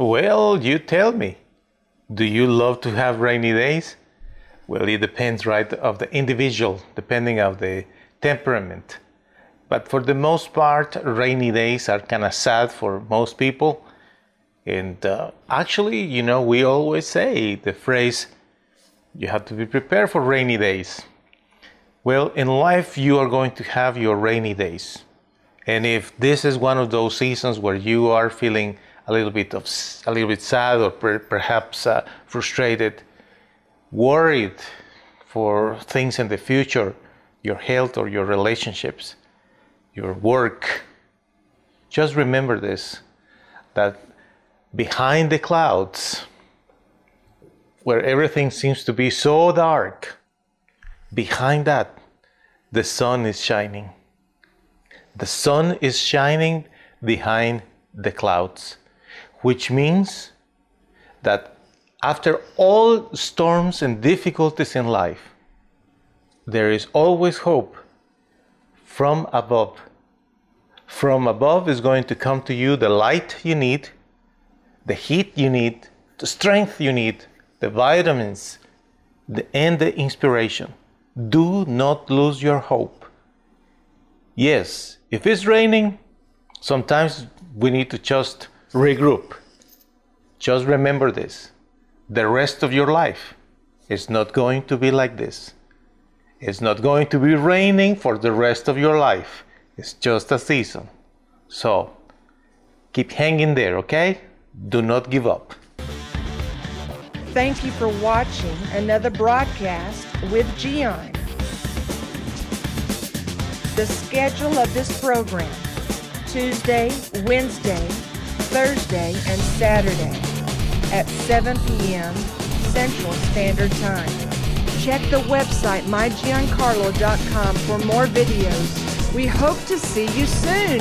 Well, you tell me. Do you love to have rainy days? Well, it depends, right, of the individual, depending of the temperament. But for the most part, rainy days are kind of sad for most people. And uh, actually, you know, we always say the phrase, you have to be prepared for rainy days. Well, in life, you are going to have your rainy days. And if this is one of those seasons where you are feeling a little bit of a little bit sad or per, perhaps uh, frustrated, worried for things in the future, your health or your relationships, your work, just remember this that behind the clouds, where everything seems to be so dark, behind that, the sun is shining. The sun is shining behind the clouds, which means that after all storms and difficulties in life, there is always hope from above. From above is going to come to you the light you need, the heat you need, the strength you need, the vitamins, the, and the inspiration. Do not lose your hope. Yes, if it's raining, sometimes we need to just regroup. Just remember this the rest of your life is not going to be like this. It's not going to be raining for the rest of your life. It's just a season. So keep hanging there, okay? Do not give up. Thank you for watching another broadcast with Gian. The schedule of this program Tuesday, Wednesday, Thursday, and Saturday at 7 p.m. Central Standard Time. Check the website mygiancarlo.com for more videos. We hope to see you soon.